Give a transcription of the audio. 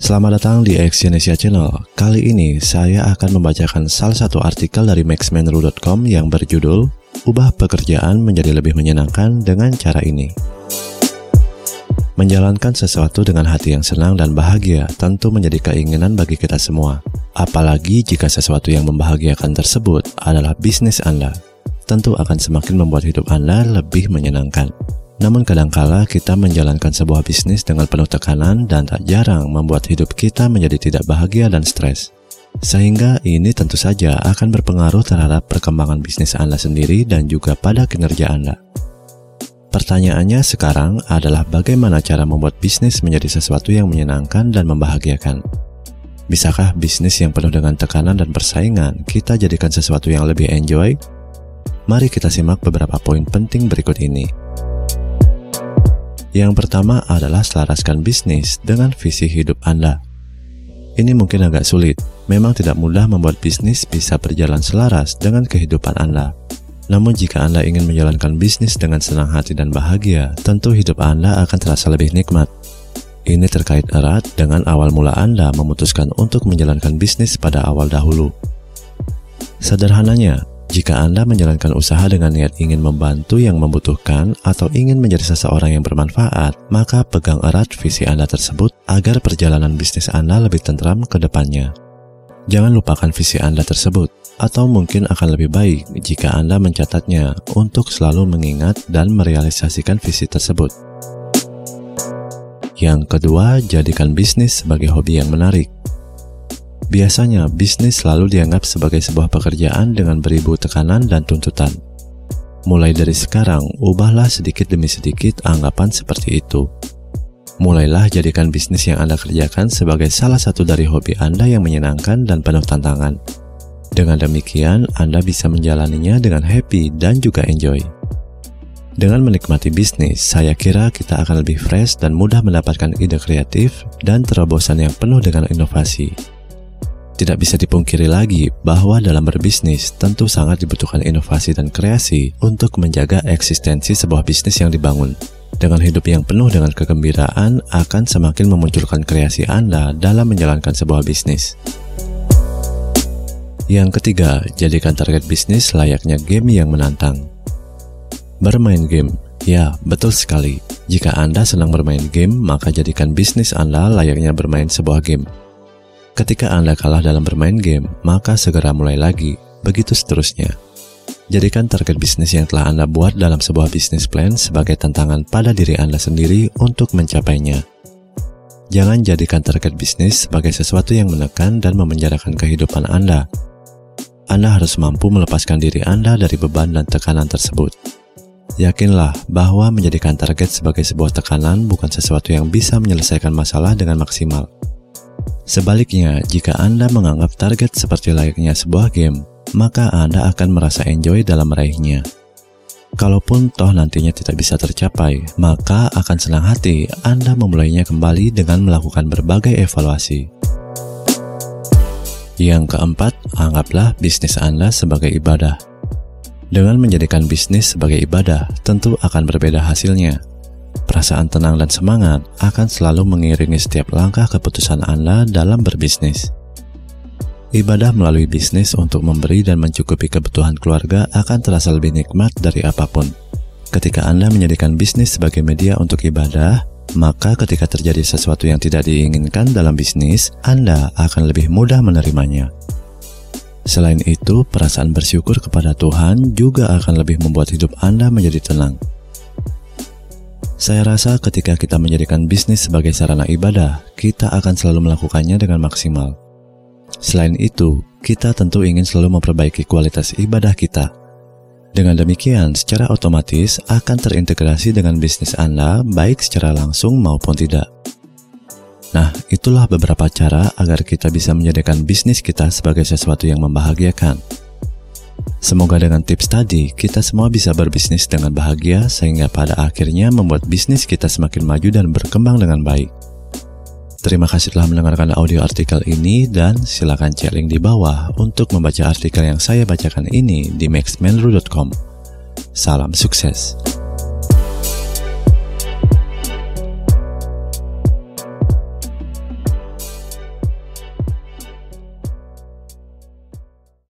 Selamat datang di Exyonesia Channel. Kali ini saya akan membacakan salah satu artikel dari maxmenru.com yang berjudul Ubah pekerjaan menjadi lebih menyenangkan dengan cara ini. Menjalankan sesuatu dengan hati yang senang dan bahagia tentu menjadi keinginan bagi kita semua. Apalagi jika sesuatu yang membahagiakan tersebut adalah bisnis Anda, tentu akan semakin membuat hidup Anda lebih menyenangkan. Namun kadangkala kita menjalankan sebuah bisnis dengan penuh tekanan dan tak jarang membuat hidup kita menjadi tidak bahagia dan stres. Sehingga ini tentu saja akan berpengaruh terhadap perkembangan bisnis Anda sendiri dan juga pada kinerja Anda. Pertanyaannya sekarang adalah bagaimana cara membuat bisnis menjadi sesuatu yang menyenangkan dan membahagiakan. Bisakah bisnis yang penuh dengan tekanan dan persaingan kita jadikan sesuatu yang lebih enjoy? Mari kita simak beberapa poin penting berikut ini. Yang pertama adalah selaraskan bisnis dengan visi hidup Anda. Ini mungkin agak sulit, memang tidak mudah membuat bisnis bisa berjalan selaras dengan kehidupan Anda. Namun jika Anda ingin menjalankan bisnis dengan senang hati dan bahagia, tentu hidup Anda akan terasa lebih nikmat. Ini terkait erat dengan awal mula Anda memutuskan untuk menjalankan bisnis pada awal dahulu. Sederhananya, jika Anda menjalankan usaha dengan niat ingin membantu yang membutuhkan atau ingin menjadi seseorang yang bermanfaat, maka pegang erat visi Anda tersebut agar perjalanan bisnis Anda lebih tentram ke depannya. Jangan lupakan visi Anda tersebut, atau mungkin akan lebih baik jika Anda mencatatnya untuk selalu mengingat dan merealisasikan visi tersebut. Yang kedua, jadikan bisnis sebagai hobi yang menarik. Biasanya, bisnis selalu dianggap sebagai sebuah pekerjaan dengan beribu tekanan dan tuntutan. Mulai dari sekarang, ubahlah sedikit demi sedikit anggapan seperti itu. Mulailah jadikan bisnis yang Anda kerjakan sebagai salah satu dari hobi Anda yang menyenangkan dan penuh tantangan. Dengan demikian, Anda bisa menjalaninya dengan happy dan juga enjoy. Dengan menikmati bisnis, saya kira kita akan lebih fresh dan mudah mendapatkan ide kreatif dan terobosan yang penuh dengan inovasi. Tidak bisa dipungkiri lagi bahwa dalam berbisnis tentu sangat dibutuhkan inovasi dan kreasi untuk menjaga eksistensi sebuah bisnis yang dibangun. Dengan hidup yang penuh dengan kegembiraan akan semakin memunculkan kreasi Anda dalam menjalankan sebuah bisnis. Yang ketiga, jadikan target bisnis layaknya game yang menantang. Bermain game, ya betul sekali. Jika Anda senang bermain game, maka jadikan bisnis Anda layaknya bermain sebuah game. Ketika Anda kalah dalam bermain game, maka segera mulai lagi, begitu seterusnya. Jadikan target bisnis yang telah Anda buat dalam sebuah bisnis plan sebagai tantangan pada diri Anda sendiri untuk mencapainya. Jangan jadikan target bisnis sebagai sesuatu yang menekan dan memenjarakan kehidupan Anda. Anda harus mampu melepaskan diri Anda dari beban dan tekanan tersebut. Yakinlah bahwa menjadikan target sebagai sebuah tekanan bukan sesuatu yang bisa menyelesaikan masalah dengan maksimal. Sebaliknya, jika Anda menganggap target seperti layaknya sebuah game, maka Anda akan merasa enjoy dalam meraihnya. Kalaupun toh nantinya tidak bisa tercapai, maka akan senang hati Anda memulainya kembali dengan melakukan berbagai evaluasi. Yang keempat, anggaplah bisnis Anda sebagai ibadah. Dengan menjadikan bisnis sebagai ibadah, tentu akan berbeda hasilnya. Perasaan tenang dan semangat akan selalu mengiringi setiap langkah keputusan Anda dalam berbisnis. Ibadah melalui bisnis untuk memberi dan mencukupi kebutuhan keluarga akan terasa lebih nikmat dari apa pun. Ketika Anda menjadikan bisnis sebagai media untuk ibadah, maka ketika terjadi sesuatu yang tidak diinginkan dalam bisnis, Anda akan lebih mudah menerimanya. Selain itu, perasaan bersyukur kepada Tuhan juga akan lebih membuat hidup Anda menjadi tenang. Saya rasa ketika kita menjadikan bisnis sebagai sarana ibadah, kita akan selalu melakukannya dengan maksimal. Selain itu, kita tentu ingin selalu memperbaiki kualitas ibadah kita. Dengan demikian, secara otomatis akan terintegrasi dengan bisnis Anda baik secara langsung maupun tidak. Nah, itulah beberapa cara agar kita bisa menjadikan bisnis kita sebagai sesuatu yang membahagiakan. Semoga dengan tips tadi, kita semua bisa berbisnis dengan bahagia sehingga pada akhirnya membuat bisnis kita semakin maju dan berkembang dengan baik. Terima kasih telah mendengarkan audio artikel ini dan silakan cek link di bawah untuk membaca artikel yang saya bacakan ini di maxmenru.com. Salam sukses.